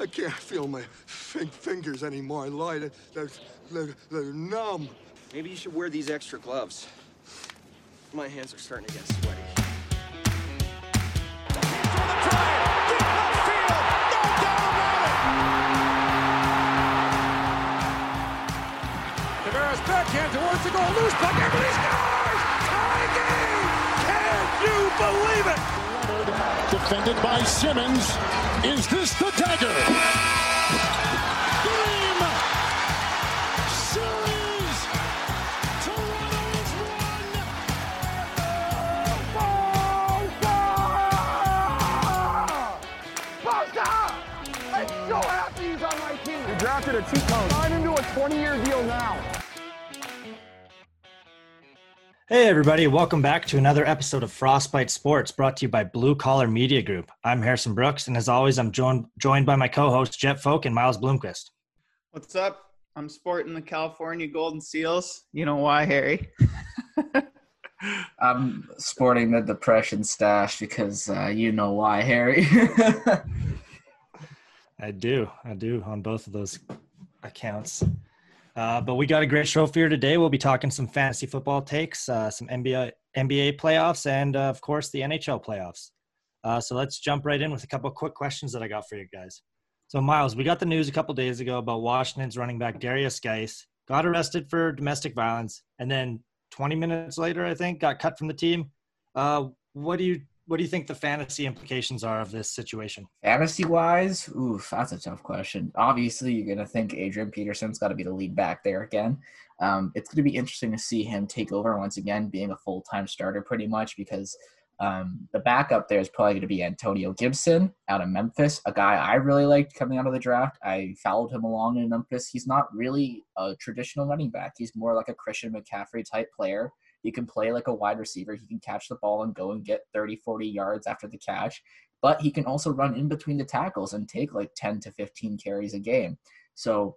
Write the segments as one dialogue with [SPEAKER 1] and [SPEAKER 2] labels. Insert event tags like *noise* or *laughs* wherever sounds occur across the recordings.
[SPEAKER 1] I can't feel my fingers anymore. Lloyd, they're, they're, they're numb.
[SPEAKER 2] Maybe you should wear these extra gloves. My hands are starting to get sweaty.
[SPEAKER 3] Tavares backhand towards the goal, loose puck, Everybody scores! Tie game! Can you believe it?
[SPEAKER 4] Defended by Simmons. Is this the dagger? Game! Series! Toronto's won!
[SPEAKER 3] I'm so happy he's on my team. We drafted a two-cone. Sign him to a 20-year deal now.
[SPEAKER 5] Hey, everybody, welcome back to another episode of Frostbite Sports brought to you by Blue Collar Media Group. I'm Harrison Brooks, and as always, I'm joined, joined by my co hosts, Jet Folk and Miles Bloomquist.
[SPEAKER 6] What's up? I'm sporting the California Golden Seals. You know why, Harry? *laughs*
[SPEAKER 7] I'm sporting the depression stash because uh, you know why, Harry. *laughs*
[SPEAKER 5] I do. I do on both of those accounts. Uh, but we got a great show for you today. We'll be talking some fantasy football takes, uh, some NBA NBA playoffs, and uh, of course the NHL playoffs. Uh, so let's jump right in with a couple of quick questions that I got for you guys. So Miles, we got the news a couple days ago about Washington's running back Derrius Guice got arrested for domestic violence, and then 20 minutes later, I think, got cut from the team. Uh, what do you what do you think the fantasy implications are of this situation?
[SPEAKER 7] Fantasy wise, oof, that's a tough question. Obviously, you're gonna think Adrian Peterson's got to be the lead back there again. Um, it's gonna be interesting to see him take over once again, being a full time starter pretty much because um, the backup there is probably going to be Antonio Gibson out of Memphis, a guy I really liked coming out of the draft. I followed him along in Memphis. He's not really a traditional running back. He's more like a Christian McCaffrey type player. He can play like a wide receiver. He can catch the ball and go and get 30, 40 yards after the catch. But he can also run in between the tackles and take like 10 to 15 carries a game. So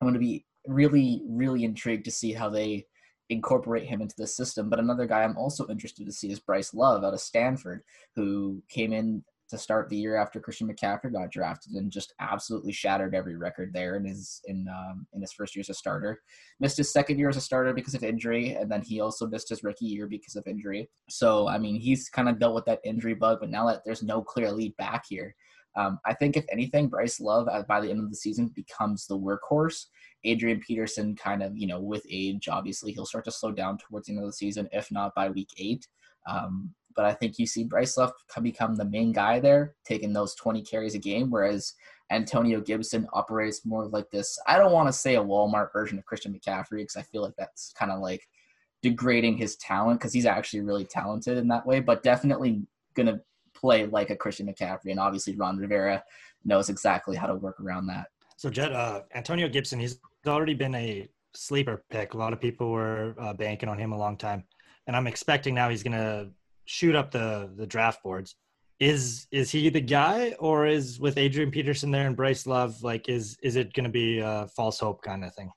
[SPEAKER 7] I'm going to be really, really intrigued to see how they incorporate him into the system. But another guy I'm also interested to see is Bryce Love out of Stanford, who came in to start the year after Christian McCaffrey got drafted and just absolutely shattered every record there in his in um, in his first year as a starter. Missed his second year as a starter because of injury, and then he also missed his rookie year because of injury. So I mean, he's kind of dealt with that injury bug, but now that there's no clear lead back here. Um, I think if anything, Bryce Love by the end of the season becomes the workhorse. Adrian Peterson, kind of, you know, with age, obviously he'll start to slow down towards the end of the season, if not by week eight. Um, but I think you see Bryce Love become the main guy there, taking those 20 carries a game, whereas Antonio Gibson operates more like this. I don't want to say a Walmart version of Christian McCaffrey because I feel like that's kind of like degrading his talent because he's actually really talented in that way, but definitely going to play like a Christian McCaffrey. And obviously, Ron Rivera knows exactly how to work around that.
[SPEAKER 5] So, Jet, uh, Antonio Gibson, he's already been a sleeper pick. A lot of people were uh, banking on him a long time, and I'm expecting now he's going to shoot up the the draft boards. Is is he the guy, or is with Adrian Peterson there and Bryce Love, like is is it going to be a false hope kind of thing?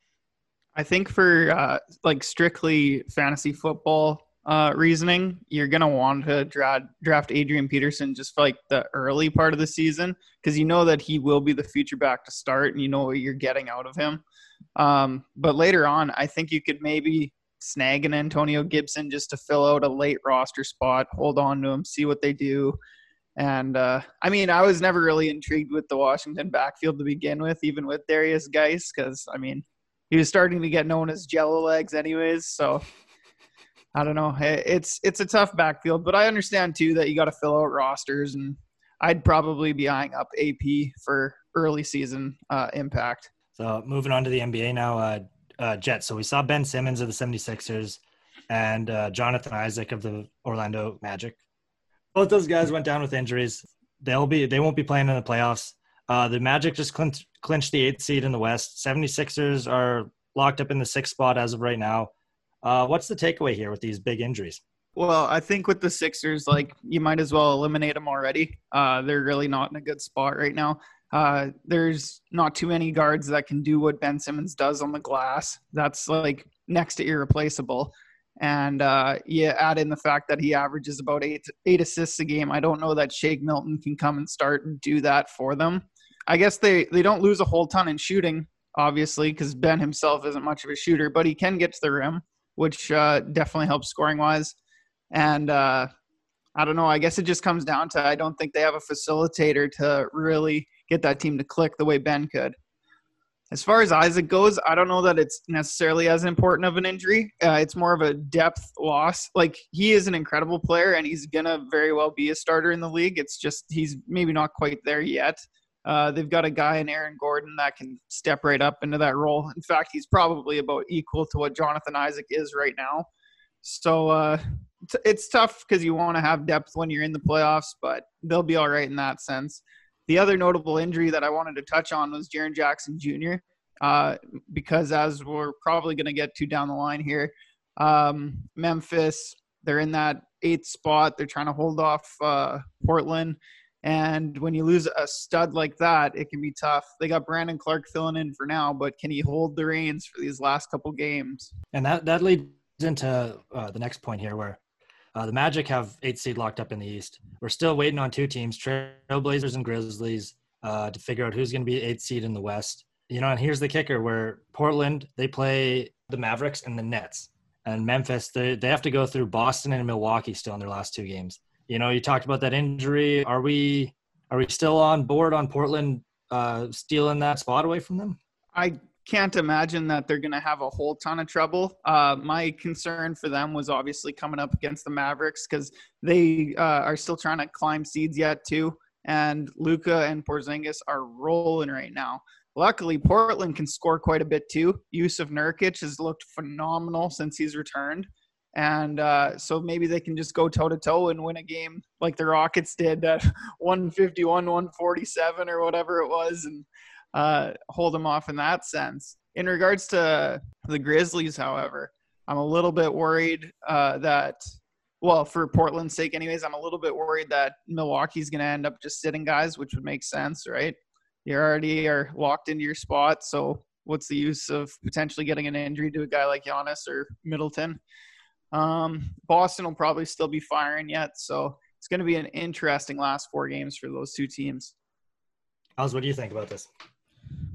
[SPEAKER 6] I think for uh, like strictly fantasy football uh, reasoning, you're gonna want to draft draft Adrian Peterson just for like the early part of the season because you know that he will be the future back to start, and you know what you're getting out of him. Um, but later on, I think you could maybe snag an Antonio Gibson just to fill out a late roster spot, hold on to him, see what they do. And uh, I mean, I was never really intrigued with the Washington backfield to begin with, even with Derrius Guice, because I mean, he was starting to get known as Jello legs, anyways. So I don't know. It's it's a tough backfield, but I understand too that you got to fill out rosters, and I'd probably be eyeing up AP for early season uh, impact.
[SPEAKER 5] So moving on to the NBA now, uh, uh, Jets. So we saw Ben Simmons of the 76ers and uh, Jonathan Isaac of the Orlando Magic. Both those guys went down with injuries. They'll be they won't be playing in the playoffs. Uh, the Magic just clinched, clinched the eighth seed in the West. 76ers are locked up in the sixth spot as of right now. Uh, what's the takeaway here with these big injuries?
[SPEAKER 6] Well, I think with the Sixers, like you might as well eliminate them already. Uh, they're really not in a good spot right now. Uh, there's not too many guards that can do what Ben Simmons does on the glass. That's like next to irreplaceable. And uh, you add in the fact that he averages about eight eight assists a game. I don't know that Shake Milton can come and start and do that for them. I guess they they don't lose a whole ton in shooting, obviously, because Ben himself isn't much of a shooter, but he can get to the rim, which uh, definitely helps scoring wise. And uh, I don't know. I guess it just comes down to I don't think they have a facilitator to really get that team to click the way Ben could. As far as Isaac goes, I don't know that it's necessarily as important of an injury. Uh, it's more of a depth loss. Like he is an incredible player, and he's gonna very well be a starter in the league. It's just he's maybe not quite there yet. Uh, they've got a guy in Aaron Gordon that can step right up into that role. In fact, he's probably about equal to what Jonathan Isaac is right now. So uh, it's, it's tough because you want to have depth when you're in the playoffs, but they'll be all right in that sense. The other notable injury that I wanted to touch on was Jaren Jackson Jr. Uh, because as we're probably going to get to down the line here, um, Memphis they're in that eighth spot. They're trying to hold off uh, Portland. And when you lose a stud like that, it can be tough. They got Brandon Clarke filling in for now, but can he hold the reins for these last couple games?
[SPEAKER 5] And that that leads into uh, the next point here, where uh, the Magic have eight seed locked up in the East. We're still waiting on two teams, Trailblazers and Grizzlies, uh, to figure out who's going to be eighth seed in the West. You know, and here's the kicker: where Portland they play the Mavericks and the Nets, and Memphis they they have to go through Boston and Milwaukee still in their last two games you know, you talked about that injury. Are we are we still on board on Portland uh, stealing that spot away from them?
[SPEAKER 6] I can't imagine that they're going to have a whole ton of trouble. Uh, my concern for them was obviously coming up against the Mavericks because they uh, are still trying to climb seeds yet too, and Luka and Porzingis are rolling right now. Luckily, Portland can score quite a bit too. Jusuf Nurkic has looked phenomenal since he's returned. And uh, so maybe they can just go toe to toe and win a game like the Rockets did at *laughs* 151, 147 or whatever it was, and uh, hold them off in that sense. In regards to the Grizzlies, however, I'm a little bit worried uh, that, well, for Portland's sake, anyways, I'm a little bit worried that Milwaukee's going to end up just sitting guys, which would make sense, right? You already are locked into your spot, so what's the use of potentially getting an injury to a guy like Giannis or Middleton? Um, Boston will probably still be firing yet, so it's going to be an interesting last four games for those two teams.
[SPEAKER 5] How's what do you think about this?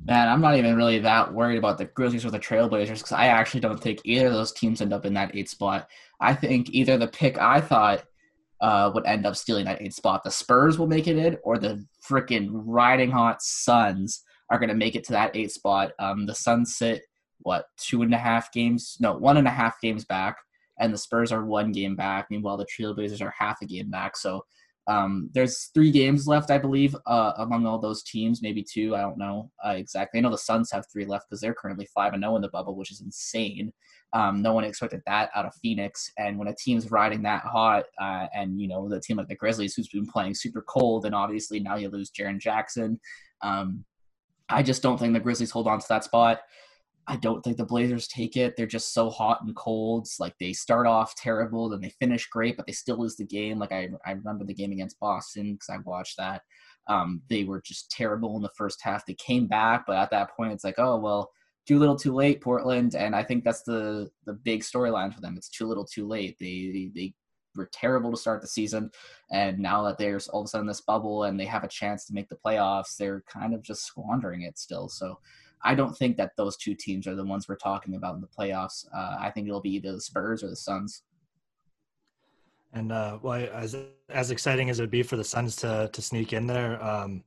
[SPEAKER 7] Man, I'm not even really that worried about the Grizzlies or the Trailblazers because I actually don't think either of those teams end up in that eight spot. I think either the pick I thought uh, would end up stealing that eight spot, the Spurs will make it in, or the freaking riding hot Suns are going to make it to that eight spot. Um, the Suns sit what two and a half games? No, one and a half games back and the Spurs are one game back. Meanwhile, the Trailblazers are half a game back. So um, there's three games left, I believe, uh, among all those teams, maybe two. I don't know uh, exactly. I know the Suns have three left because they're currently five and zero oh in the bubble, which is insane. Um, no one expected that out of Phoenix. And when a team's riding that hot, uh, and you know the team like the Grizzlies, who's been playing super cold, and obviously now you lose Jaren Jackson. Um, I just don't think the Grizzlies hold on to that spot. I don't think the Blazers take it. They're just so hot and cold. Like they start off terrible, then they finish great, but they still lose the game. Like I, I remember the game against Boston because I watched that. Um, they were just terrible in the first half. They came back, but at that point, it's like, oh well, too little, too late, Portland. And I think that's the the big storyline for them. It's too little, too late. They, they they were terrible to start the season, and now that there's all of a sudden this bubble and they have a chance to make the playoffs, they're kind of just squandering it still. So I don't think that those two teams are the ones we're talking about in the playoffs. Uh, I think it'll be either the Spurs or the Suns.
[SPEAKER 5] And uh, well, as as exciting as it would be for the Suns to to sneak in there, um,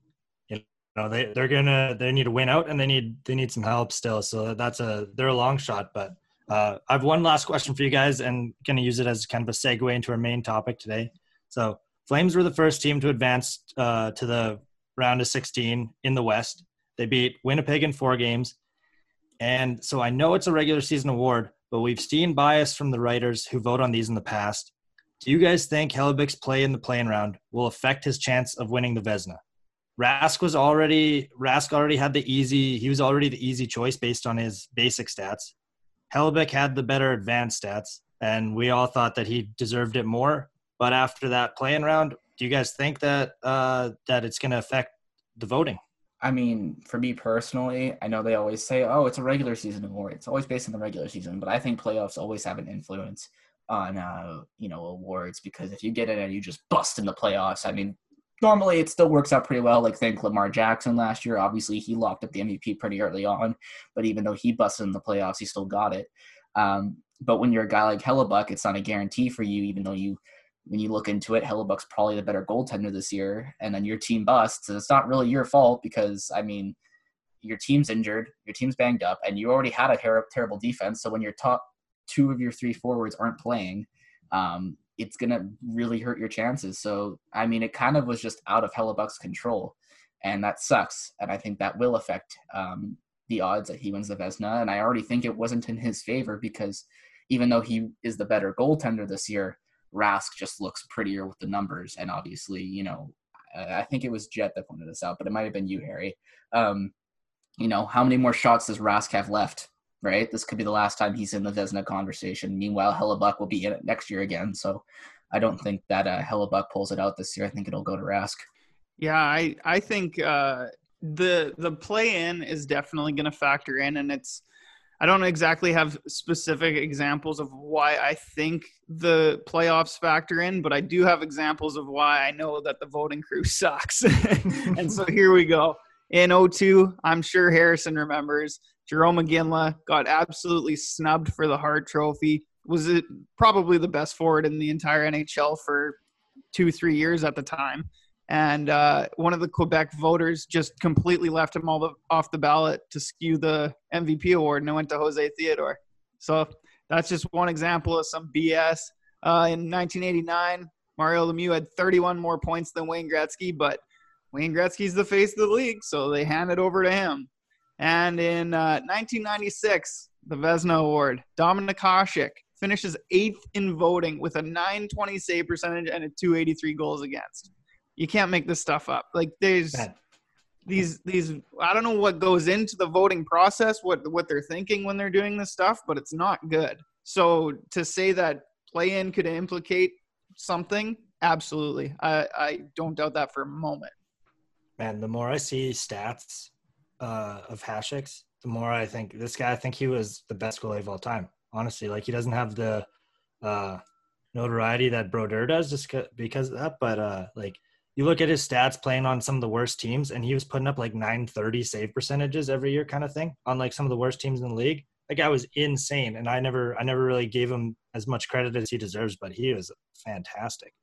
[SPEAKER 5] you know they they're gonna they need to win out and they need they need some help still. So that's a they're a long shot. But uh, I have one last question for you guys, and gonna use it as kind of a segue into our main topic today. So Flames were the first team to advance uh, to the round of 16 in the West. They beat Winnipeg in four games. And so I know it's a regular season award, but we've seen bias from the writers who vote on these in the past. Do you guys think Hellebuyck's play in the playing round will affect his chance of winning the Vezina? Rask was already Rask already had the easy he was already the easy choice based on his basic stats. Hellebuyck had the better advanced stats, and we all thought that he deserved it more. But after that playing round, do you guys think that uh, that it's going to affect the voting?
[SPEAKER 7] I mean, for me personally, I know they always say, "Oh, it's a regular season award." It's always based on the regular season, but I think playoffs always have an influence on uh, you know awards because if you get in and you just bust in the playoffs, I mean, normally it still works out pretty well. Like think Lamar Jackson last year. Obviously, he locked up the MVP pretty early on, but even though he busted in the playoffs, he still got it. Um, but when you're a guy like Hellebuyck, it's not a guarantee for you, even though you when you look into it, Hellebuyck's probably the better goaltender this year, and then your team busts. It's not really your fault because I mean, your team's injured, your team's banged up, and you already had a ter- terrible defense. So when your top two of your three forwards aren't playing, um, it's gonna really hurt your chances. So I mean, it kind of was just out of Hellebuyck's control, and that sucks. And I think that will affect um, the odds that he wins the Vezina. And I already think it wasn't in his favor because even though he is the better goaltender this year, Rask just looks prettier with the numbers. And obviously, you know, I think it was Jet that pointed this out, but it might have been you, Harry. Um, you know, how many more shots does Rask have left? Right, this could be the last time he's in the Vezina conversation. Meanwhile, Hellebuyck will be in it next year again. So, I don't think that uh, Hellebuyck pulls it out this year. I think it'll go to Rask.
[SPEAKER 6] Yeah, I I think uh, the the play in is definitely going to factor in, and it's I don't exactly have specific examples of why I think the playoffs factor in, but I do have examples of why I know that the voting crew *laughs* sucks. *laughs* and so here we go. In 02, I'm sure Harrison remembers, Jarome Iginla got absolutely snubbed for the Hart Trophy. Was it probably the best forward in the entire NHL for two, three years at the time? And uh, one of the Quebec voters just completely left him all the, off the ballot to skew the MVP award, and it went to Jose Theodore. So that's just one example of some BS. Uh, in 1989, Mario Lemieux had 31 more points than Wayne Gretzky, but Wayne Gretzky's the face of the league, so they hand it over to him. And in uh, 1996, the Vezina Award, Dominik Hasek finishes eighth in voting with a 920 save percentage and a 283 goals against. You can't make this stuff up. Like there's Bad. these these I don't know what goes into the voting process, what what they're thinking when they're doing this stuff, but it's not good. So to say that play in could implicate something, absolutely. I, I don't doubt that for a moment.
[SPEAKER 5] Man, the more I see stats uh, of Hasek's, the more I think this guy. I think he was the best goalie of all time. Honestly, like he doesn't have the uh, notoriety that Brodeur does, just because of that. But uh, like you look at his stats playing on some of the worst teams, and he was putting up like 930 save percentages every year, kind of thing, on like some of the worst teams in the league. That guy was insane, and I never, I never really gave him as much credit as he deserves, but he was fantastic.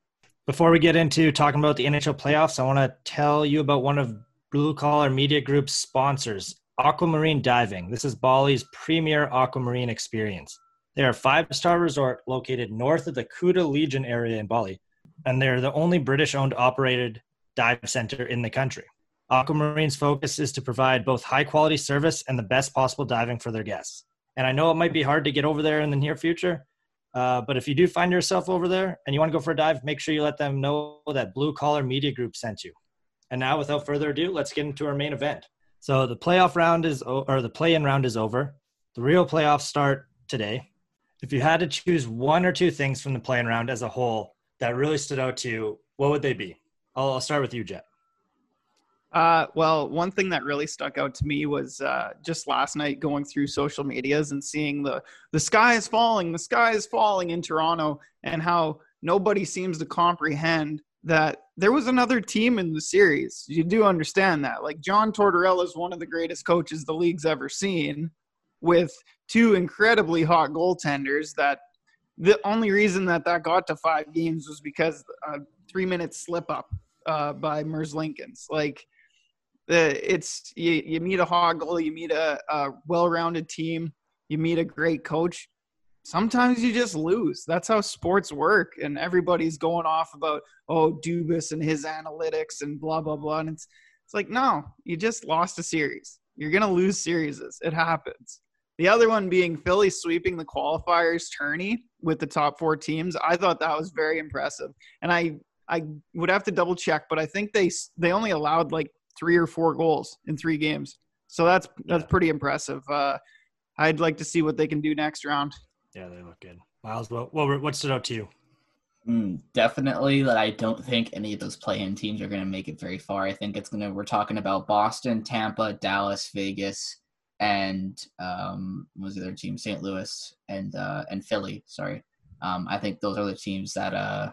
[SPEAKER 5] Before we get into talking about the NHL playoffs, I want to tell you about one of Blue Collar Media Group's sponsors, Aquamarine Diving. This is Bali's premier aquamarine experience. They are a five-star resort located north of the Kuta Legian area in Bali and they're the only British owned operated dive center in the country. Aquamarine's focus is to provide both high quality service and the best possible diving for their guests. And I know it might be hard to get over there in the near future, uh, but if you do find yourself over there and you want to go for a dive, make sure you let them know that Blue Collar Media Group sent you. And now, without further ado, let's get into our main event. So the playoff round is, or the play-in round is over. The real playoffs start today. If you had to choose one or two things from the play-in round as a whole that really stood out to you, what would they be? I'll, I'll start with you, Jet.
[SPEAKER 6] Uh, well, one thing that really stuck out to me was uh, just last night going through social medias and seeing the the sky is falling, the sky is falling in Toronto, and how nobody seems to comprehend that there was another team in the series. You do understand that, like John Tortorella is one of the greatest coaches the league's ever seen, with two incredibly hot goaltenders that the only reason that that got to five games was because a three minute slip up uh, by Merzlikins. Like, it's you, you meet a hoggle, you meet a, a well rounded team, you meet a great coach. Sometimes you just lose. That's how sports work. And everybody's going off about, oh, Dubas and his analytics and blah, blah, blah. And it's, it's like, no, you just lost a series. You're going to lose series. It happens. The other one being Philly sweeping the qualifiers tourney with the top four teams. I thought that was very impressive, and I I would have to double check, but I think they they only allowed like three or four goals in three games, so that's that's pretty impressive. Uh, I'd like to see what they can do next round.
[SPEAKER 5] Yeah, they look good. Miles, what what, what stood out to you?
[SPEAKER 7] Mm, definitely that I don't think any of those play-in teams are going to make it very far. I think it's going to. We're talking about Boston, Tampa, Dallas, Vegas, and um, was the other team? St. Louis and uh, and Philly. Sorry, um, I think those are the teams that uh,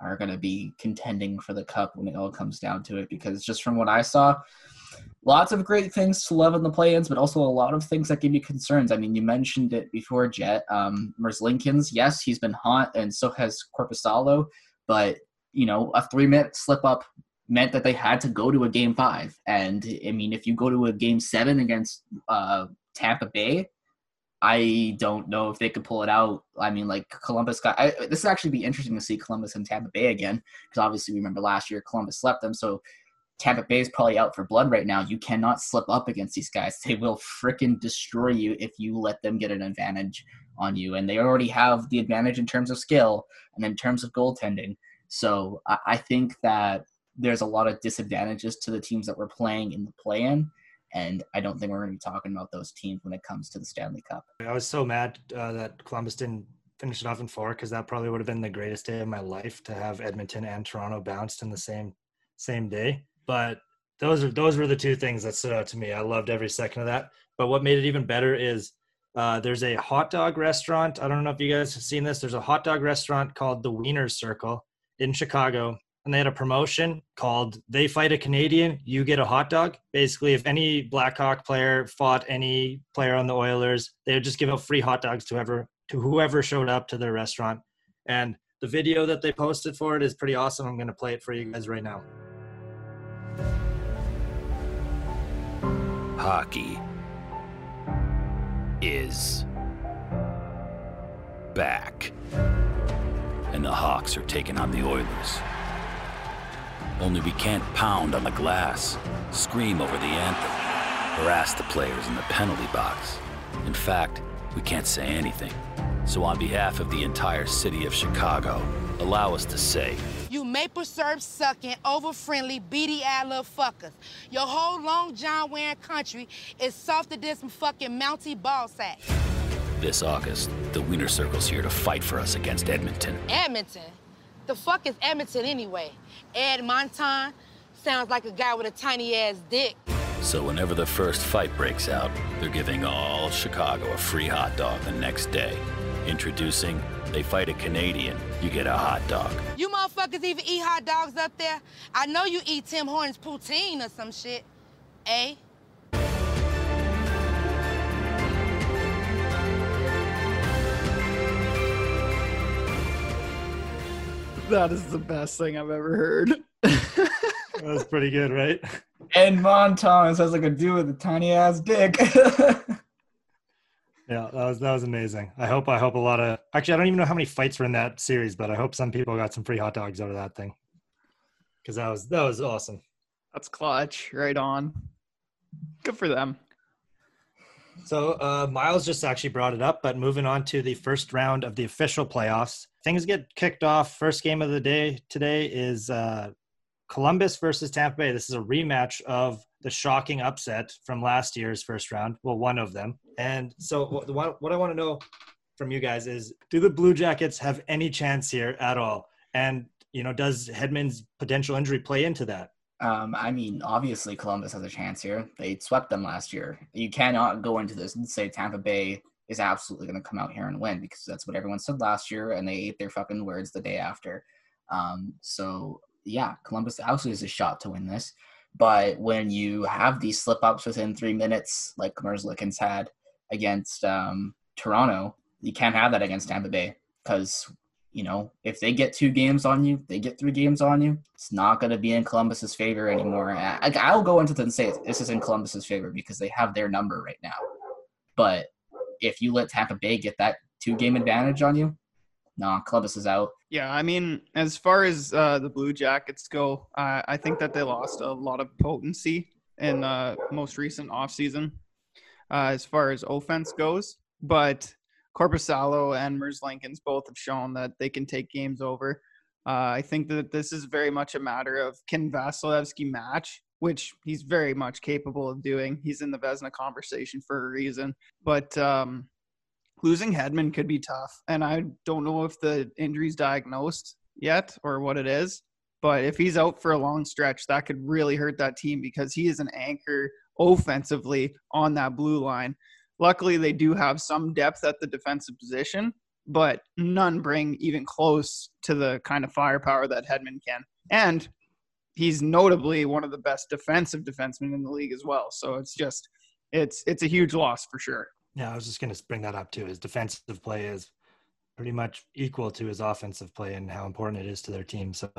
[SPEAKER 7] are going to be contending for the cup when it all comes down to it. Because just from what I saw, lots of great things to love in the play-ins, but also a lot of things that give you concerns. I mean, you mentioned it before, Jet. Um, Lincoln's, yes, he's been hot, and so has Korpisalo, but you know, a three-minute slip-up meant that they had to go to a game five. And I mean, if you go to a game seven against uh, Tampa Bay, I don't know if they could pull it out. I mean, like Columbus got I, this would actually be interesting to see Columbus and Tampa Bay again because obviously we remember last year Columbus slept them. So Tampa Bay is probably out for blood right now. You cannot slip up against these guys. They will freaking destroy you if you let them get an advantage on you. And they already have the advantage in terms of skill and in terms of goaltending. So I, I think that there's a lot of disadvantages to the teams that we're playing in the play-in. And I don't think we're going to be talking about those teams when it comes to the Stanley Cup.
[SPEAKER 5] I was so mad uh, that Columbus didn't finish it off in four because that probably would have been the greatest day of my life to have Edmonton and Toronto bounced in the same same day. But those are those were the two things that stood out to me. I loved every second of that. But what made it even better is uh, there's a hot dog restaurant. I don't know if you guys have seen this. There's a hot dog restaurant called the Wiener Circle in Chicago, and they had a promotion called "They Fight a Canadian, You Get a Hot Dog." Basically, if any Blackhawk player fought any player on the Oilers, they would just give out free hot dogs to whoever to whoever showed up to their restaurant. And the video that they posted for it is pretty awesome. I'm going to play it for you guys right now.
[SPEAKER 8] hockey is back. And the Hawks are taking on the Oilers. Only we can't pound on the glass, scream over the anthem, harass the players in the penalty box. In fact, we can't say anything. So, on behalf of the entire city of Chicago, allow us to say,
[SPEAKER 9] you maple syrup sucking, over friendly, beady eyed little fuckers. Your whole long john wearing country is softer than some fucking Mountie ball sack.
[SPEAKER 8] This August, the Wiener Circle's here to fight for us against Edmonton.
[SPEAKER 9] Edmonton? The fuck is Edmonton anyway? Ed Monton? Sounds like a guy with a tiny ass dick.
[SPEAKER 8] So whenever the first fight breaks out, they're giving all Chicago a free hot dog the next day. Introducing They Fight a Canadian, you get a hot dog.
[SPEAKER 9] You motherfuckers even eat hot dogs up there? I know you eat Tim Hortons poutine or some shit. Eh?
[SPEAKER 6] That is the best thing I've ever heard. *laughs*
[SPEAKER 5] that was pretty good, right?
[SPEAKER 7] And Monton says like a dude with a tiny ass dick. *laughs*
[SPEAKER 5] Yeah, that was that was amazing. I hope I hope a lot of actually I don't even know how many fights were in that series, but I hope some people got some free hot dogs out of that thing because that was that was awesome.
[SPEAKER 6] That's clutch, right on. Good for them.
[SPEAKER 5] So uh, Miles just actually brought it up, but moving on to the first round of the official playoffs, things get kicked off. First game of the day today is uh, Columbus versus Tampa Bay. This is a rematch of the shocking upset from last year's first round. Well, one of them. And so, what, what I want to know from you guys is do the Blue Jackets have any chance here at all? And, you know, does Hedman's potential injury play into that?
[SPEAKER 7] Um, I mean, obviously, Columbus has a chance here. They swept them last year. You cannot go into this and say Tampa Bay is absolutely going to come out here and win because that's what everyone said last year, and they ate their fucking words the day after. Um, so yeah, Columbus absolutely has a shot to win this. But when you have these slip ups within three minutes, like Merzlikins had against um, Toronto, you can't have that against Tampa Bay because you know if they get two games on you, they get three games on you. It's not going to be in Columbus's favor anymore. I, I'll go into this and say this is in Columbus's favor because they have their number right now. But if you let Tampa Bay get that two game advantage on you, no, Columbus is out.
[SPEAKER 6] Yeah, I mean, as far as uh, the Blue Jackets go, uh, I think that they lost a lot of potency in the most recent offseason uh, as far as offense goes. But Korpisalo and Merzlikins both have shown that they can take games over. Uh, I think that this is very much a matter of can Vasilevskiy match, which he's very much capable of doing. He's in the Vezina conversation for a reason. But um, losing Hedman could be tough. And I don't know if the injury's diagnosed yet or what it is. But if he's out for a long stretch, that could really hurt that team because he is an anchor offensively on that blue line. Luckily, they do have some depth at the defensive position, but none bring even close to the kind of firepower that Hedman can. And he's notably one of the best defensive defensemen in the league as well. So it's just it's it's a huge loss for sure.
[SPEAKER 5] Yeah, I was just going to bring that up too. His defensive play is pretty much equal to his offensive play and how important it is to their team. So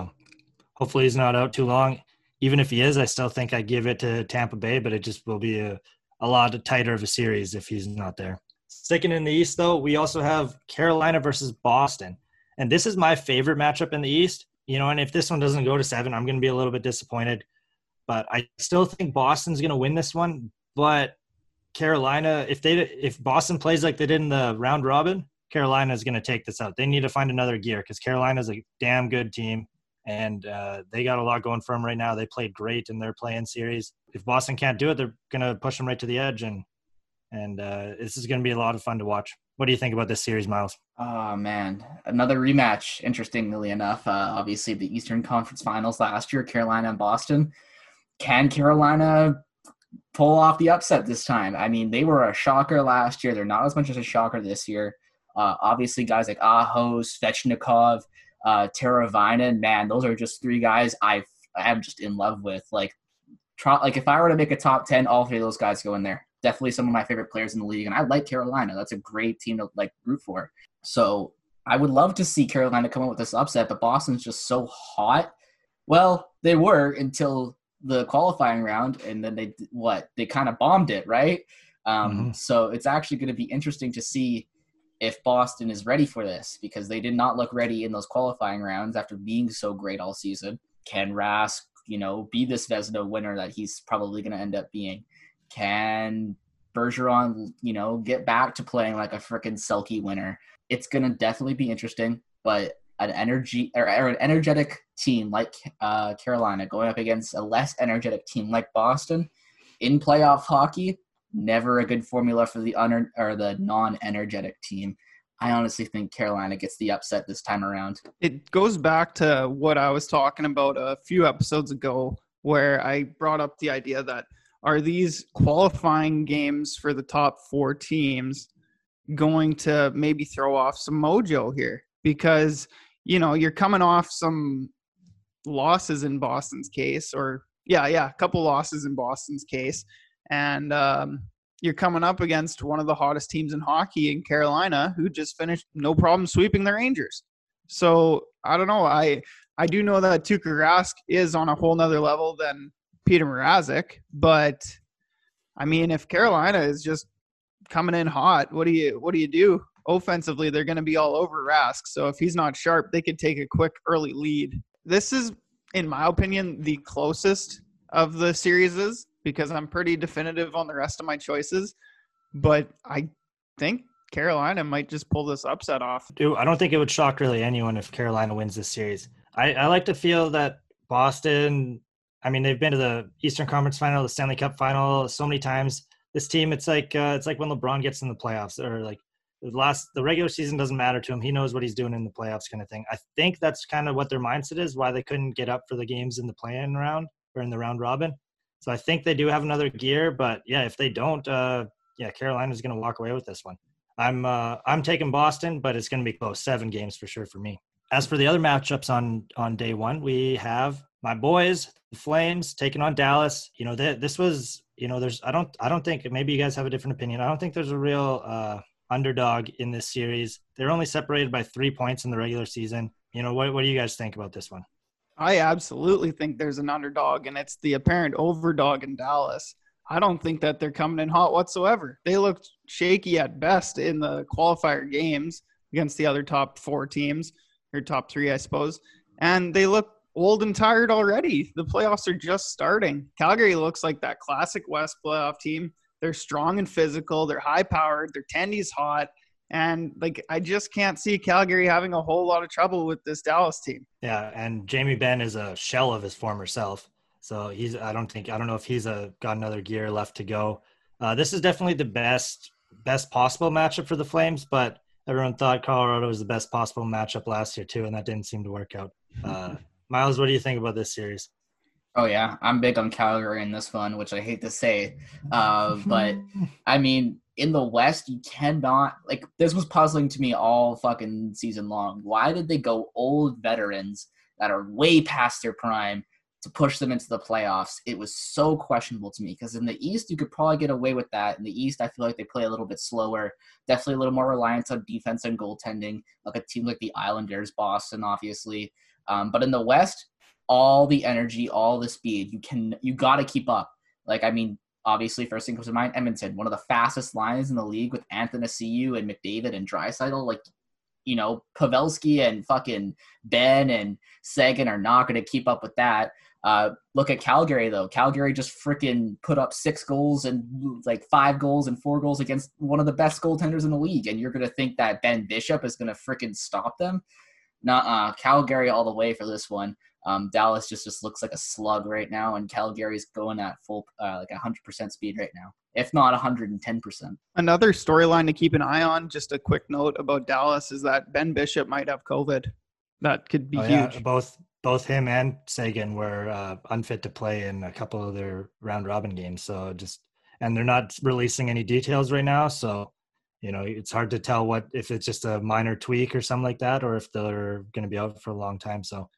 [SPEAKER 5] hopefully he's not out too long. Even if he is, I still think I give it to Tampa Bay, but it just will be a, a lot tighter of a series if he's not there. Sticking in the East, though, we also have Carolina versus Boston. And this is my favorite matchup in the East. You know, and if this one doesn't go to seven, I'm going to be a little bit disappointed. But I still think Boston's going to win this one. But Carolina, if they if Boston plays like they did in the round robin, Carolina is going to take this out. They need to find another gear because Carolina is a damn good team, and uh, they got a lot going for them right now. They played great in their play-in series. If Boston can't do it, they're going to push them right to the edge, and and uh, this is going to be a lot of fun to watch. What do you think about this series, Miles?
[SPEAKER 7] Oh man, another rematch. Interestingly enough, uh, obviously the Eastern Conference Finals last year, Carolina and Boston. Can Carolina pull off the upset this time. I mean, they were a shocker last year. They're not as much as a shocker this year. Uh, obviously, guys like Aho, Svechnikov, uh, Teravainen, man, those are just three guys I am just in love with. Like, like if I were to make a top ten, all three of those guys go in there. Definitely some of my favorite players in the league, and I like Carolina. That's a great team to like root for. So I would love to see Carolina come up with this upset, but Boston's just so hot. Well, they were until the qualifying round, and then they what they kind of bombed it, right? Um, mm-hmm. So it's actually going to be interesting to see if Boston is ready for this because they did not look ready in those qualifying rounds after being so great all season. Can Rask, you know, be this Vezina winner that he's probably going to end up being? Can Bergeron, you know, get back to playing like a freaking Selke winner? It's going to definitely be interesting, but an energy or, or an energetic team like uh, Carolina going up against a less energetic team like Boston in playoff hockey, never a good formula for the un- or the non-energetic team. I honestly think Carolina gets the upset this time around.
[SPEAKER 6] It goes back to what I was talking about a few episodes ago, where I brought up the idea that are these qualifying games for the top four teams going to maybe throw off some mojo here? Because you know, you're coming off some losses in Boston's case, or yeah, yeah, a couple losses in Boston's case, and um, you're coming up against one of the hottest teams in hockey in Carolina, who just finished no problem sweeping the Rangers. So I don't know. I I do know that Tuukka Rask is on a whole nother level than Peter Mrazek, but I mean, if Carolina is just coming in hot, what do you what do you do? offensively, they're going to be all over Rask. So if he's not sharp, they could take a quick early lead. This is, in my opinion, the closest of the series is because I'm pretty definitive on the rest of my choices. But I think Carolina might just pull this upset off.
[SPEAKER 5] Dude, I don't think it would shock really anyone if Carolina wins this series. I, I like to feel that Boston, I mean, they've been to the Eastern Conference final, the Stanley Cup final so many times. This team, it's like uh, it's like when LeBron gets in the playoffs, or like the last the regular season doesn't matter to him. He knows what he's doing in the playoffs, kind of thing. I think that's kind of what their mindset is. Why they couldn't get up for the games in the play-in round or in the round robin. So I think they do have another gear, but yeah, if they don't, uh, yeah, Carolina's going to walk away with this one. I'm uh, I'm taking Boston, but it's going to be close, seven games for sure for me. As for the other matchups on on day one, we have my boys, the Flames, taking on Dallas. You know, th- this was, you know, there's I don't I don't think maybe you guys have a different opinion. I don't think there's a real uh, underdog in this series. They're only separated by three points in the regular season. You know, what, what do you guys think about this one?
[SPEAKER 6] I absolutely think there's an underdog, and it's the apparent overdog in Dallas. I don't think that they're coming in hot whatsoever. They looked shaky at best in the qualifier games against the other top four teams, or top three, I suppose. And they look old and tired already. The playoffs are just starting. Calgary looks like that classic West playoff team they're strong and physical. They're high powered. Their tendy's hot. And like I just can't see Calgary having a whole lot of trouble with this Dallas team.
[SPEAKER 5] Yeah, and Jamie Benn is a shell of his former self. So he's I don't think I don't know if he's a uh, got another gear left to go. Uh, this is definitely the best best possible matchup for the Flames, but everyone thought Colorado was the best possible matchup last year too, and that didn't seem to work out. Uh, *laughs* Miles, what do you think about this series?
[SPEAKER 7] Oh yeah, I'm big on Calgary in this one, which I hate to say, uh, *laughs* but I mean in the West, you cannot like this was puzzling to me all fucking season long. Why did they go old veterans that are way past their prime to push them into the playoffs? It was so questionable to me because in the East you could probably get away with that. In the East, I feel like they play a little bit slower, definitely a little more reliance on defense and goaltending, like a team like the Islanders, Boston, obviously. Um, but in the West, all the energy, all the speed, you can you got to keep up. Like I mean, obviously first thing comes to mind edmonton one of the fastest lines in the league with anthony cu and mcdavid and Draisaitl. like you know pavelski and fucking benn and seguin are not going to keep up with that uh, look at calgary though calgary just freaking put up six goals and like five goals and four goals against one of the best goaltenders in the league and you're going to think that ben bishop is going to freaking stop them nah calgary all the way for this one um, Dallas just just looks like a slug right now, and Calgary's going at full uh, like 100% speed right now, if not 110%.
[SPEAKER 6] Another storyline to keep an eye on. Just a quick note about Dallas is that Ben Bishop might have COVID. That could be
[SPEAKER 5] Oh,
[SPEAKER 6] huge.
[SPEAKER 5] yeah, both both him and Seguin were uh, unfit to play in a couple of their round robin games. So just and they're not releasing any details right now. So you know it's hard to tell what if it's just a minor tweak or something like that, or if they're going to be out for a long time. So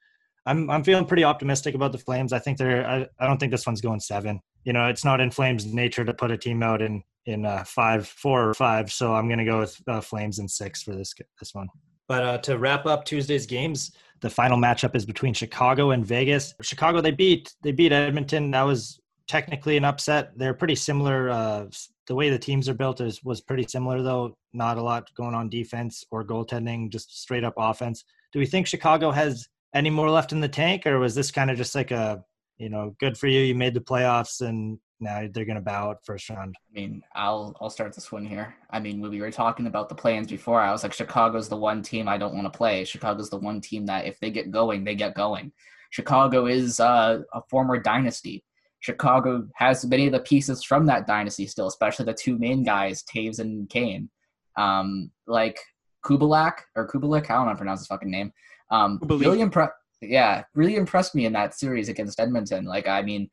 [SPEAKER 5] I'm I'm feeling pretty optimistic about the Flames. I think they're I, I don't think this one's going seven. You know, it's not in Flames' nature to put a team out in in uh, five, four or five. So I'm going to go with uh, Flames in six for this this one. But uh, to wrap up Tuesday's games, the final matchup is between Chicago and Vegas. Chicago they beat they beat Edmonton. That was technically an upset. They're pretty similar. Uh, the way the teams are built is was pretty similar though. Not a lot going on defense or goaltending, just straight up offense. Do we think Chicago has any more left in the tank, or was this kind of just like a you know good for you? You made the playoffs and now they're going to bow out first round.
[SPEAKER 7] I mean, I'll I'll start this one here. I mean, when we were talking about the plans before, I was like, Chicago's the one team I don't want to play. Chicago's the one team that if they get going, they get going. Chicago is uh, a former dynasty. Chicago has many of the pieces from that dynasty still, especially the two main guys, Toews and Kane. Um, like Kubalik or Kubalik, I don't know how to pronounce his fucking name. Um, really impressed. Yeah, really impressed me in that series against Edmonton. Like, I mean,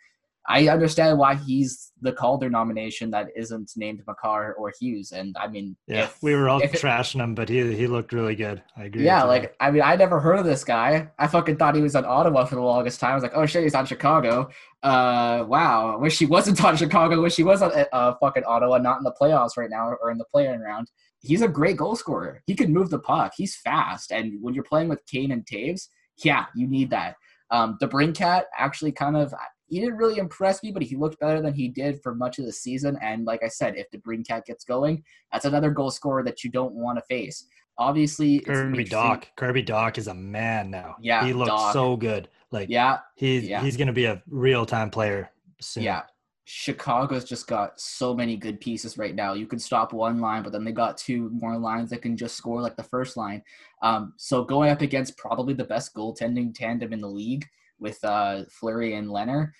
[SPEAKER 7] I understand why he's the Calder nomination that isn't named Makar or Hughes. And I mean,
[SPEAKER 5] Yeah,
[SPEAKER 7] if,
[SPEAKER 5] we were all
[SPEAKER 7] it-
[SPEAKER 5] trashing him, but he he looked really good. I agree.
[SPEAKER 7] yeah, like I mean, I never heard of this guy. I fucking thought he was on Ottawa for the longest time. I was like, oh shit, he's on Chicago. Uh, wow. I wish he wasn't *laughs* on Chicago. Wish he was on uh, fucking Ottawa, not in the playoffs right now or in the play-in round. He's a great goal scorer. He can move the puck. He's fast, and when you're playing with Kane and Toews, yeah, you need that. Um, DeBrincat actually kind of he didn't really impress me, but he looked better than he did for much of the season. And like I said, if DeBrincat gets going, that's another goal scorer that you don't want to face. Obviously,
[SPEAKER 5] Kirby Dach. Kirby Dach is a man now.
[SPEAKER 7] Yeah,
[SPEAKER 5] he looks so good. Like
[SPEAKER 7] Yeah,
[SPEAKER 5] he's
[SPEAKER 7] yeah.
[SPEAKER 5] he's gonna be a real time player soon.
[SPEAKER 7] yeah. Chicago's just got so many good pieces right now. You can stop one line, but then they got two more lines that can just score like the first line. Um, so going up against probably the best goaltending tandem in the league with uh, Fleury and Lehner,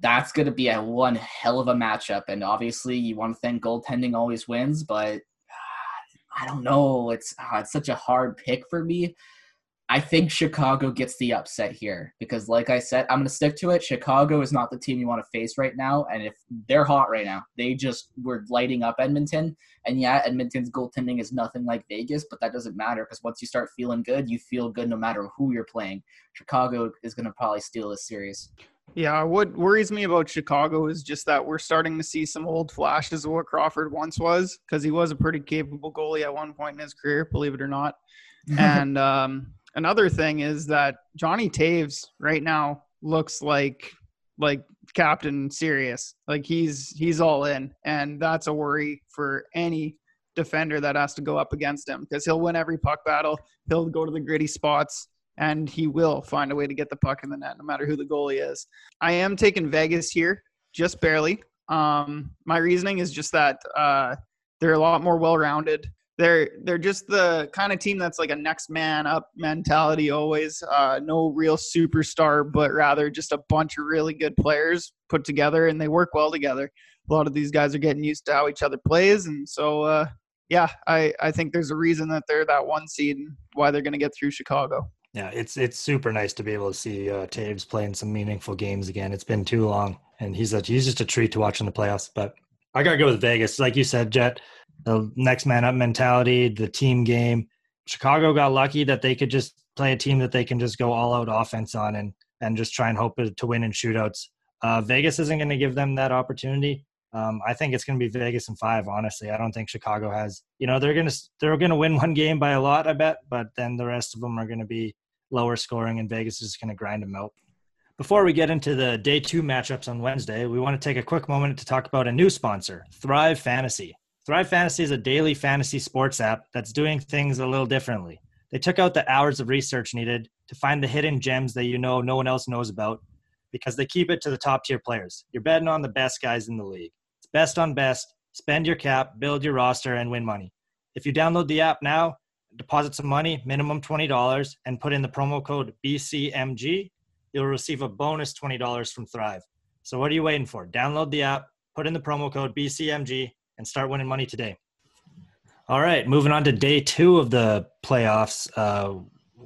[SPEAKER 7] that's going to be a one hell of a matchup. And obviously, you want to think goaltending always wins, but ah, I don't know. It's ah, it's such a hard pick for me. I think Chicago gets the upset here because, like I said, I'm going to stick to it. Chicago is not the team you want to face right now. And if they're hot right now, they just were lighting up Edmonton. And yeah, Edmonton's goaltending is nothing like Vegas, but that doesn't matter because once you start feeling good, you feel good no matter who you're playing. Chicago is going to probably steal this series.
[SPEAKER 6] Yeah, what worries me about Chicago is just that we're starting to see some old flashes of what Crawford once was, because he was a pretty capable goalie at one point in his career, believe it or not. *laughs* and um, another thing is that Johnny Toews right now looks like like Captain Serious, like he's he's all in, and that's a worry for any defender that has to go up against him because he'll win every puck battle. He'll go to the gritty spots and he will find a way to get the puck in the net no matter who the goalie is. I am taking Vegas here, just barely. Um, my reasoning is just that uh, they're a lot more well-rounded. They're they're just the kind of team that's like a next man up mentality always. Uh, no real superstar, but rather just a bunch of really good players put together, and they work well together. A lot of these guys are getting used to how each other plays, and so uh, yeah, I I think there's a reason that they're that one seed and why they're going to get through Chicago.
[SPEAKER 5] Yeah, it's it's super nice to be able to see uh, Toews playing some meaningful games again. It's been too long, and he's a he's just a treat to watch in the playoffs. But I gotta go with Vegas. Like you said, Jet, the next man up mentality, the team game. Chicago got lucky that they could just play a team that they can just go all out offense on and and just try and hope to win in shootouts. Uh, Vegas isn't going to give them that opportunity. Um, I think it's going to be Vegas in five. Honestly, I don't think Chicago has. You know, they're going to they're going to win *laughs* one game by a lot, I bet, but then the rest of them are going to be lower scoring, and Vegas is going to grind them out. Before we get into the day two matchups on Wednesday, we want to take a quick moment to talk about a new sponsor, Thrive Fantasy. Thrive Fantasy is a daily fantasy sports app that's doing things a little differently. They took out the hours of research needed to find the hidden gems that you know no one else knows about because they keep it to the top tier players. You're betting on the best guys in the league It's best on best, spend your cap, build your roster, and win money. If you download the app now, deposit some money, minimum $20, and put in the promo code BCMG, you'll receive a bonus $20 from Thrive. So what are you waiting for? Download the app, put in the promo code BCMG, and start winning money today. All right, moving on to day two of the playoffs. Uh,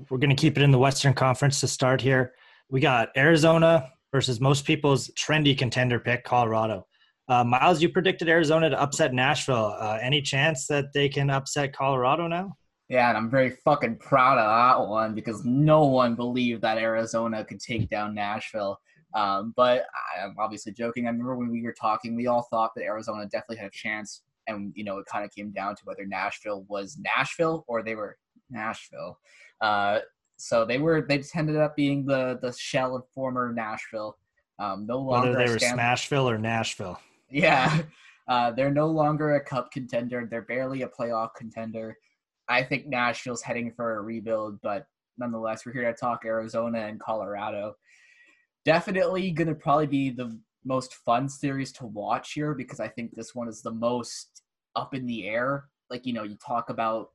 [SPEAKER 5] we're going to keep it in the Western Conference to start here. We got Arizona versus most people's trendy contender pick, Colorado. Uh, Miles, you predicted Arizona to upset Nashville. Uh, any chance that they can upset Colorado now?
[SPEAKER 7] Yeah, and I'm very fucking proud of that one because no one believed that Arizona could take down Nashville. Um, but I'm obviously joking. I remember when we were talking, we all thought that Arizona definitely had a chance, and you know it kind of came down to whether Nashville was Nashville or they were Nashville. Uh, so they were they just ended up being the the shell of former Nashville. Um, no longer
[SPEAKER 5] whether they were Smashville or Nashville.
[SPEAKER 7] Yeah. *laughs* Uh, they're no longer a cup contender. They're barely a playoff contender. I think Nashville's heading for a rebuild, but nonetheless, we're here to talk Arizona and Colorado. Definitely going to probably be the most fun series to watch here because I think this one is the most up in the air. Like, you know, you talk about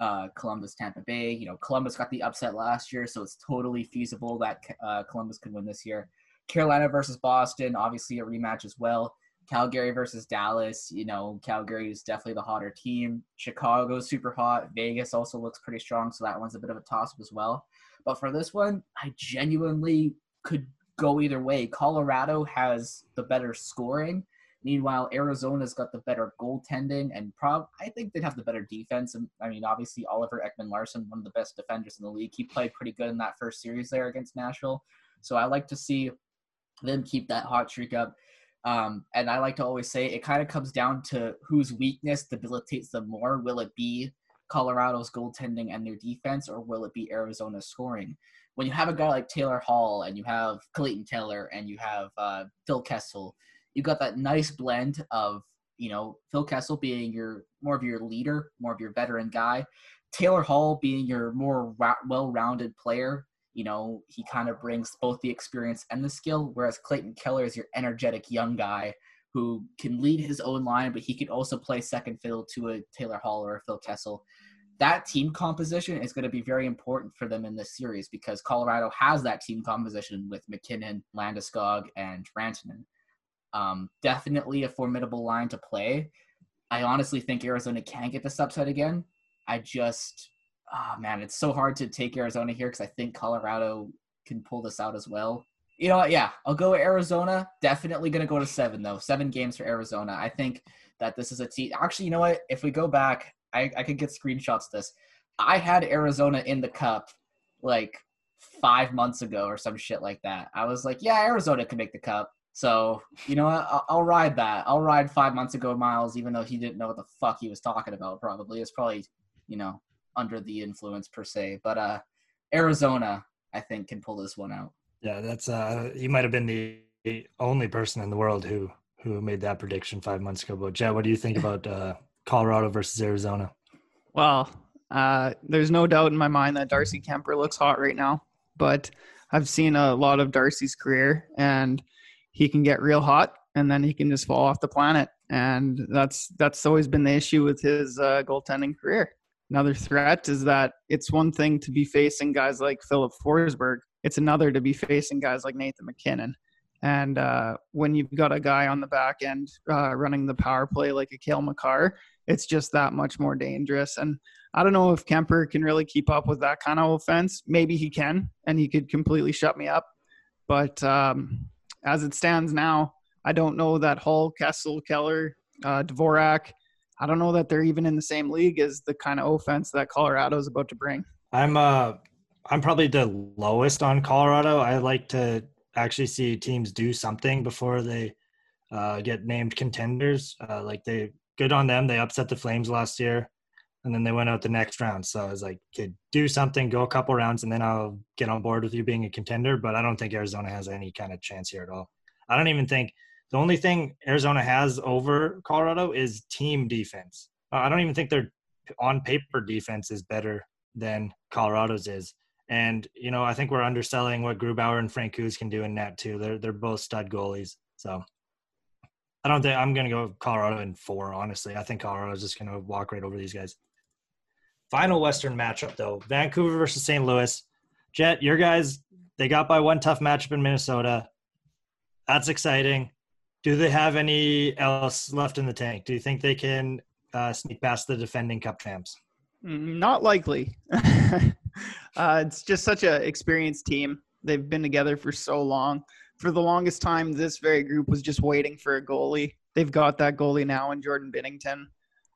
[SPEAKER 7] uh, Columbus, Tampa Bay. You know, Columbus got the upset last year, so it's totally feasible that uh, Columbus could win this year. Carolina versus Boston, obviously a rematch as well. Calgary versus Dallas, you know, Calgary is definitely the hotter team. Chicago's super hot. Vegas also looks pretty strong, so that one's a bit of a toss up as well. But for this one, I genuinely could go either way. Colorado has the better scoring. Meanwhile, Arizona's got the better goaltending and prob I think they'd have the better defense. And I mean, obviously Oliver Ekman-Larsson, one of the best defenders in the league. He played pretty good in that first series there against Nashville. So I like to see them keep that hot streak up. Um, and I like to always say it kind of comes down to whose weakness debilitates them more. Will it be Colorado's goaltending and their defense, or will it be Arizona's scoring? When you have a guy like Taylor Hall and you have Clayton Taylor and you have uh, Phil Kessel, you got that nice blend of you know Phil Kessel being your more of your leader, more of your veteran guy, Taylor Hall being your more ra- well-rounded player you know, he kind of brings both the experience and the skill, whereas Clayton Keller is your energetic young guy who can lead his own line, but he can also play second fiddle to a Taylor Hall or a Phil Kessel. That team composition is going to be very important for them in this series because Colorado has that team composition with MacKinnon, Landeskog, and Rantanen. Um, definitely a formidable line to play. I honestly think Arizona can get this upset again. I just oh man, it's so hard to take Arizona here because I think Colorado can pull this out as well. You know what? Yeah, I'll go Arizona. Definitely going to go to seven, though. Seven games for Arizona. I think that this is a team. Actually, you know what? If we go back, I, I could get screenshots of this. I had Arizona in the cup like five months ago or some shit like that. I was like, yeah, Arizona can make the cup. So, you know what? I'll, I'll ride that. I'll ride five months ago Miles, even though he didn't know what the fuck he was talking about, probably. It's probably, you know, under the influence per se. But uh, Arizona, I think, can pull this one out.
[SPEAKER 5] Yeah, that's uh, you might have been the only person in the world who who made that prediction five months ago. But Jet, what do you think about uh, Colorado versus Arizona?
[SPEAKER 6] Well, uh, there's no doubt in my mind that Darcy Kuemper looks hot right now. But I've seen a lot of Darcy's career, and he can get real hot, and then he can just fall off the planet. And that's that's always been the issue with his uh, goaltending career. Another threat is that it's one thing to be facing guys like Filip Forsberg. It's another to be facing guys like Nathan MacKinnon. And uh, when you've got a guy on the back end uh, running the power play like a Cale Makar, it's just that much more dangerous. And I don't know if Kuemper can really keep up with that kind of offense. Maybe he can, and he could completely shut me up. But um, as it stands now, I don't know that Hall, Kessel, Keller, uh, Dvorak. I don't know that they're even in the same league as the kind of offense that Colorado is about to bring.
[SPEAKER 5] I'm uh I'm probably the lowest on Colorado. I like to actually see teams do something before they uh, get named contenders. Uh, like they good on them. They upset the Flames last year, and then they went out the next round. So I was like, kid, do something, go a couple rounds, and then I'll get on board with you being a contender. But I don't think Arizona has any kind of chance here at all. I don't even think the only thing Arizona has over Colorado is team defense. Uh, I don't even think their on paper defense is better than Colorado's is. And you know, I think we're underselling what Grubauer and Frank Francouz can do in net too. They're they're both stud goalies. So I don't think I'm gonna go Colorado in four. Honestly, I think Colorado's just gonna walk right over these guys. Final Western matchup though: Vancouver versus St. Louis. Jet, your guys they got by one tough matchup in Minnesota. That's exciting. Do they have any else left in the tank? Do you think they can uh, sneak past the defending Cup champs?
[SPEAKER 6] Mm, not likely. *laughs* uh, it's just such an experienced team. They've been together for so long. For the longest time, this very group was just waiting for a goalie. They've got that goalie now in Jordan Binnington.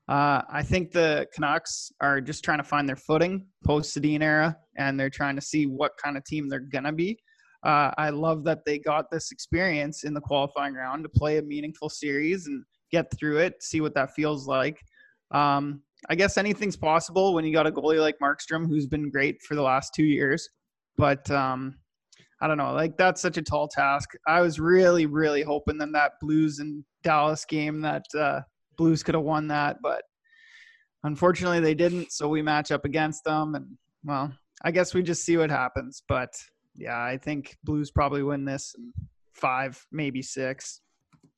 [SPEAKER 6] Uh, I think the Canucks are just trying to find their footing post Sedin era, and they're trying to see what kind of team they're gonna be. Uh, I love that they got this experience in the qualifying round to play a meaningful series and get through it, see what that feels like. Um, I guess anything's possible when you got a goalie like Markstrom, who's been great for the last two years. But um, I don't know, like that's such a tall task. I was really, really hoping that that Blues and Dallas game that uh, Blues could have won that, but unfortunately they didn't. So we match up against them, and well, I guess we just see what happens. But yeah, I think Blues probably win this five, maybe six.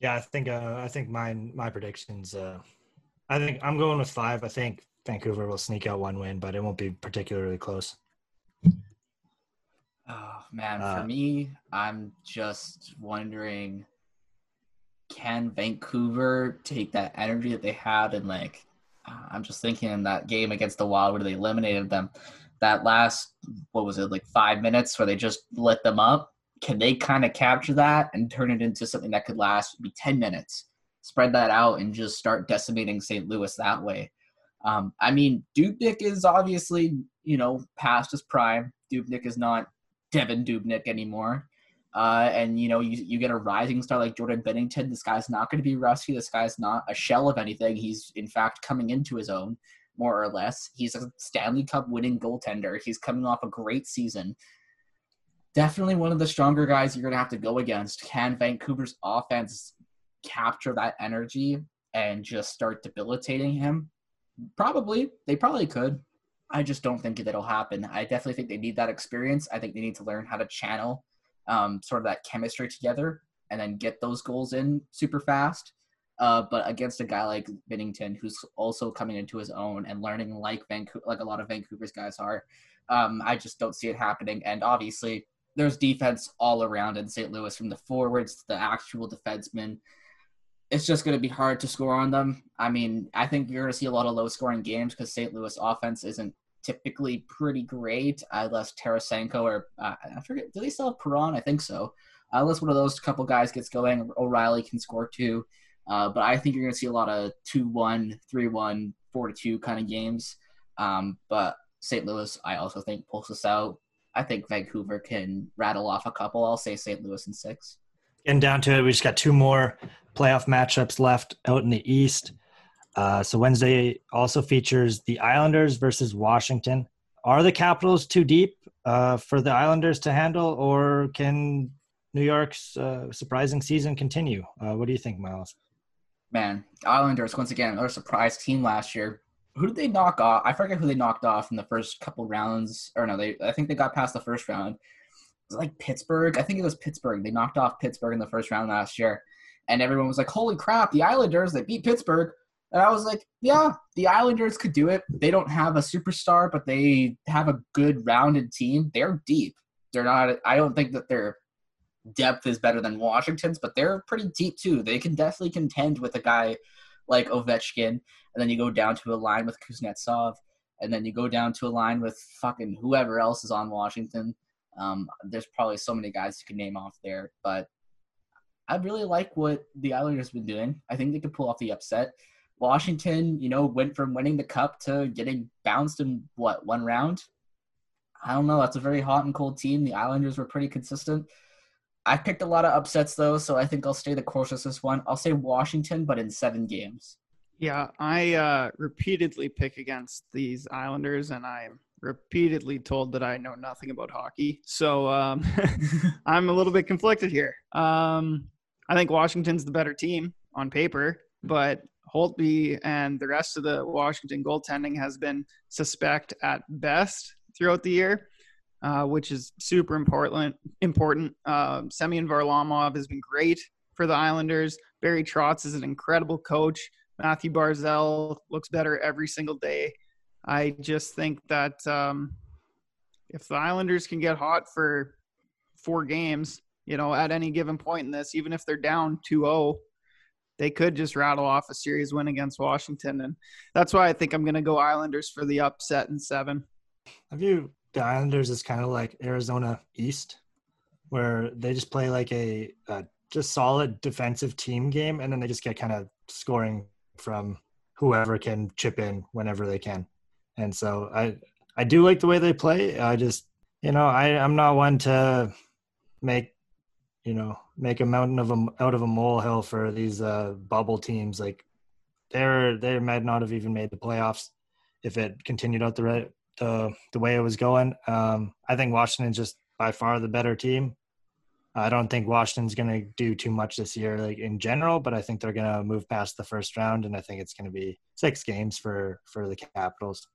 [SPEAKER 5] Yeah, I think uh, I think mine my predictions. Uh, I think I'm going with five. I think Vancouver will sneak out one win, but it won't be particularly close.
[SPEAKER 7] Oh man,
[SPEAKER 5] Uh,
[SPEAKER 7] for me, I'm just wondering can Vancouver take that energy that they had and like uh, I'm just thinking in that game against the Wild where they eliminated them that last what was it like 5 minutes where they just lit them up can they kind of capture that and turn it into something that could last be 10 minutes spread that out and just start decimating St. Louis that way um, I mean Dubnyk is obviously you know past his prime Dubnyk is not Devan Dubnyk anymore. Uh, and you know, you, you get a rising star like Jordan Binnington. This guy's not going to be rusty. This guy's not a shell of anything. He's in fact coming into his own, more or less. He's a Stanley Cup winning goaltender. He's coming off a great season. Definitely one of the stronger guys you're going to have to go against. Can Vancouver's offense capture that energy and just start debilitating him? Probably. They probably could. I just don't think that'll happen. I definitely think they need that experience. I think they need to learn how to channel um, sort of that chemistry together and then get those goals in super fast. Uh, but against a guy like Binnington, who's also coming into his own and learning like Vancouver, like a lot of Vancouver's guys are, um, I just don't see it happening. And obviously, there's defense all around in St. Louis, from the forwards to the actual defensemen. It's just going to be hard to score on them. I mean, I think you're going to see a lot of low scoring games because St. Louis offense isn't typically pretty great, unless Tarasenko or uh, I forget, do they still have Perron? I think so. Uh, unless one of those couple guys gets going, O'Reilly can score too. Uh, but I think you're going to see a lot of 2 1, 3 1, 4 2 kind of games. Um, but St. Louis, I also think, pulls us out. I think Vancouver can rattle off a couple. I'll say St. Louis in six.
[SPEAKER 5] Getting down to it, we just got two more playoff matchups left out in the East. Uh, so Wednesday also features the Islanders versus Washington. Are the Capitals too deep uh, for the Islanders to handle, or can New York's uh, surprising season continue? Uh, what do you think, Miles?
[SPEAKER 7] Man, Islanders once again another surprise team last year. Who did they knock off? I forget who they knocked off in the first couple rounds. Or no, they I think they got past the first round. Like Pittsburgh. I think it was Pittsburgh. They knocked off Pittsburgh in the first round last year, and everyone was like, "Holy crap! The Islanders they beat Pittsburgh." And I was like, "Yeah, the Islanders could do it. They don't have a superstar, but they have a good rounded team. They're deep. They're not. I don't think that their depth is better than Washington's, but they're pretty deep too. They can definitely contend with a guy like Ovechkin, and then you go down to a line with Kuznetsov, and then you go down to a line with fucking whoever else is on Washington. Um, there's probably so many guys you could name off there, but I really like what the Islanders have been doing. I think they could pull off the upset. Washington, you know, went from winning the cup to getting bounced in what one round. I don't know. That's a very hot and cold team. The Islanders were pretty consistent. I picked a lot of upsets though, so I think I'll stay the course with this one. I'll say Washington, but in seven games.
[SPEAKER 6] Yeah, I uh, repeatedly pick against these Islanders, and I'm repeatedly told that I know nothing about hockey. So um, *laughs* *laughs* I'm a little bit conflicted here. Um, I think Washington's the better team on paper, but Holtby and the rest of the Washington goaltending has been suspect at best throughout the year, uh, which is super important. Important. Uh, Semyon Varlamov has been great for the Islanders. Barry Trotz is an incredible coach. Mathew Barzal looks better every single day. I just think that um, if the Islanders can get hot for four games, you know, at any given point in this, even if they're down 2 0, they could just rattle off a series win against Washington. And that's why I think I'm going to go Islanders for the upset in seven.
[SPEAKER 5] I view the Islanders as kind of like Arizona East, where they just play like a, a just solid defensive team game, and then they just get kind of scoring from whoever can chip in whenever they can. And so I I do like the way they play. I just you know I I'm not one to make you know make a mountain of a out of a molehill for these uh, bubble teams. Like they're they might not have even made the playoffs if it continued out the right the the way it was going. Um, I think Washington's just by far the better team. I don't think Washington's going to do too much this year, like in general, but I think they're going to move past the first round, and I think it's going to be six games for for the Capitals.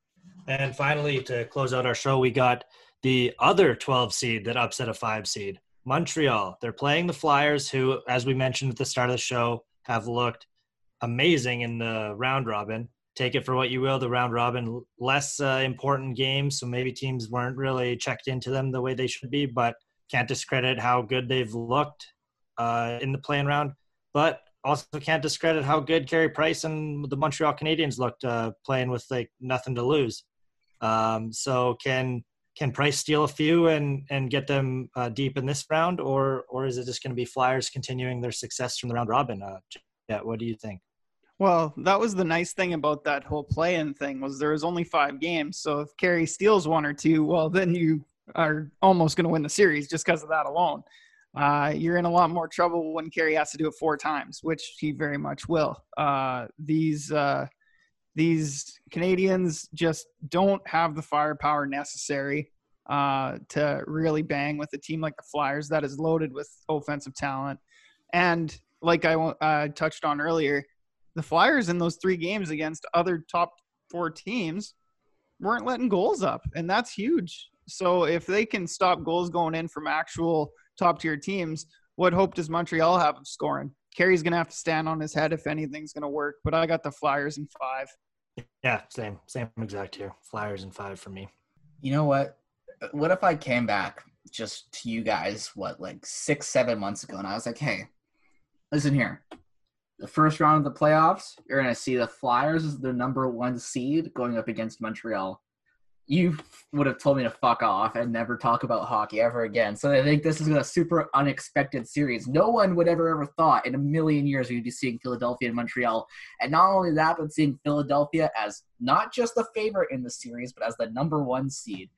[SPEAKER 5] And finally, to close out our show, we got the other 12 seed that upset a five seed, Montreal. They're playing the Flyers, who, as we mentioned at the start of the show, have looked amazing in the round robin. Take it for what you will. The round robin, less uh, important games, so maybe teams weren't really checked into them the way they should be, but can't discredit how good they've looked uh, in the playing round, but also can't discredit how good Carey Price and the Montreal Canadiens looked uh, playing with like nothing to lose. Um, so can can Price steal a few and and get them uh, deep in this round, or or is it just going to be Flyers continuing their success from the round robin? Uh, yeah, what do you think?
[SPEAKER 6] Well, that was the nice thing about that whole play-in thing was there was only five games. So if Carey steals one or two, well, then you are almost going to win the series just because of that alone. Uh, you're in a lot more trouble when Carey has to do it four times, which he very much will. Uh, these uh, these Canadiens just don't have the firepower necessary uh, to really bang with a team like the Flyers that is loaded with offensive talent. And like I touched on earlier, the Flyers in those three games against other top four teams weren't letting goals up, and that's huge. So if they can stop goals going in from actual top tier teams, what hope does Montreal have of scoring? Carey's gonna have to stand on his head if anything's gonna work. But I got the Flyers in five.
[SPEAKER 5] Yeah, same, same exact here. Flyers in five for me.
[SPEAKER 7] You know what? What if I came back just to you guys, what, like six, seven months ago, and I was like, hey, listen here. The first round of the playoffs, you're gonna see the Flyers as the number one seed going up against Montreal you would have told me to fuck off and never talk about hockey ever again. So I think this is a super unexpected series. No one would ever ever thought in a million years we'd be seeing Philadelphia and Montreal. And not only that, but seeing Philadelphia as not just the favorite in the series, but as the number one seed.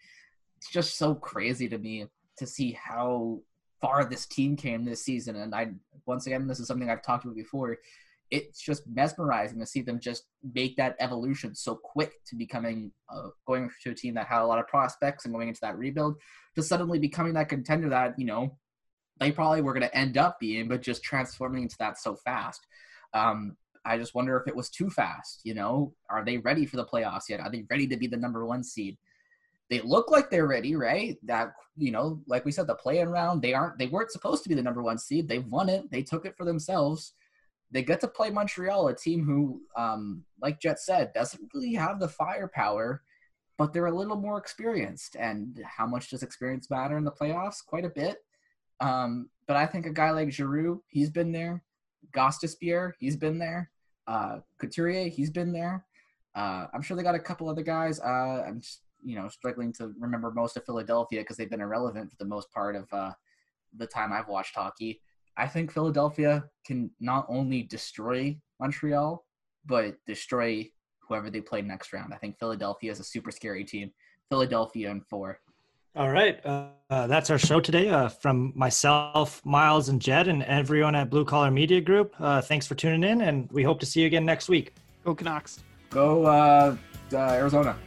[SPEAKER 7] It's just so crazy to me to see how far this team came this season. And I once again, this is something I've talked about before it's just mesmerizing to see them just make that evolution so quick to becoming uh, going to a team that had a lot of prospects and going into that rebuild to suddenly becoming that contender that you know they probably were going to end up being, but just transforming into that so fast. Um, I just wonder if it was too fast. You know, are they ready for the playoffs yet? Are they ready to be the number one seed? They look like they're ready, right? That you know, like we said, the play-in round, they aren't, they weren't supposed to be the number one seed. They've won it. They took it for themselves they get to play Montreal, a team who, um, like Jet said, doesn't really have the firepower, but they're a little more experienced. And how much does experience matter in the playoffs? Quite a bit. Um, but I think a guy like Giroux, he's been there. Gostisbehere, he's been there. Uh, Couturier, he's been there. Uh, I'm sure they got a couple other guys. Uh, I'm just, you know, struggling to remember most of Philadelphia because they've been irrelevant for the most part of uh, the time I've watched hockey I think Philadelphia can not only destroy Montreal, but destroy whoever they play next round. I think Philadelphia is a super scary team. Philadelphia in four.
[SPEAKER 5] All right. Uh, uh, that's our show today uh, from myself, Miles, and Jed, and everyone at Blue Collar Media Group. Uh, thanks for tuning in, and we hope to see you again next week.
[SPEAKER 6] Go Canucks.
[SPEAKER 7] Go uh, uh, Arizona.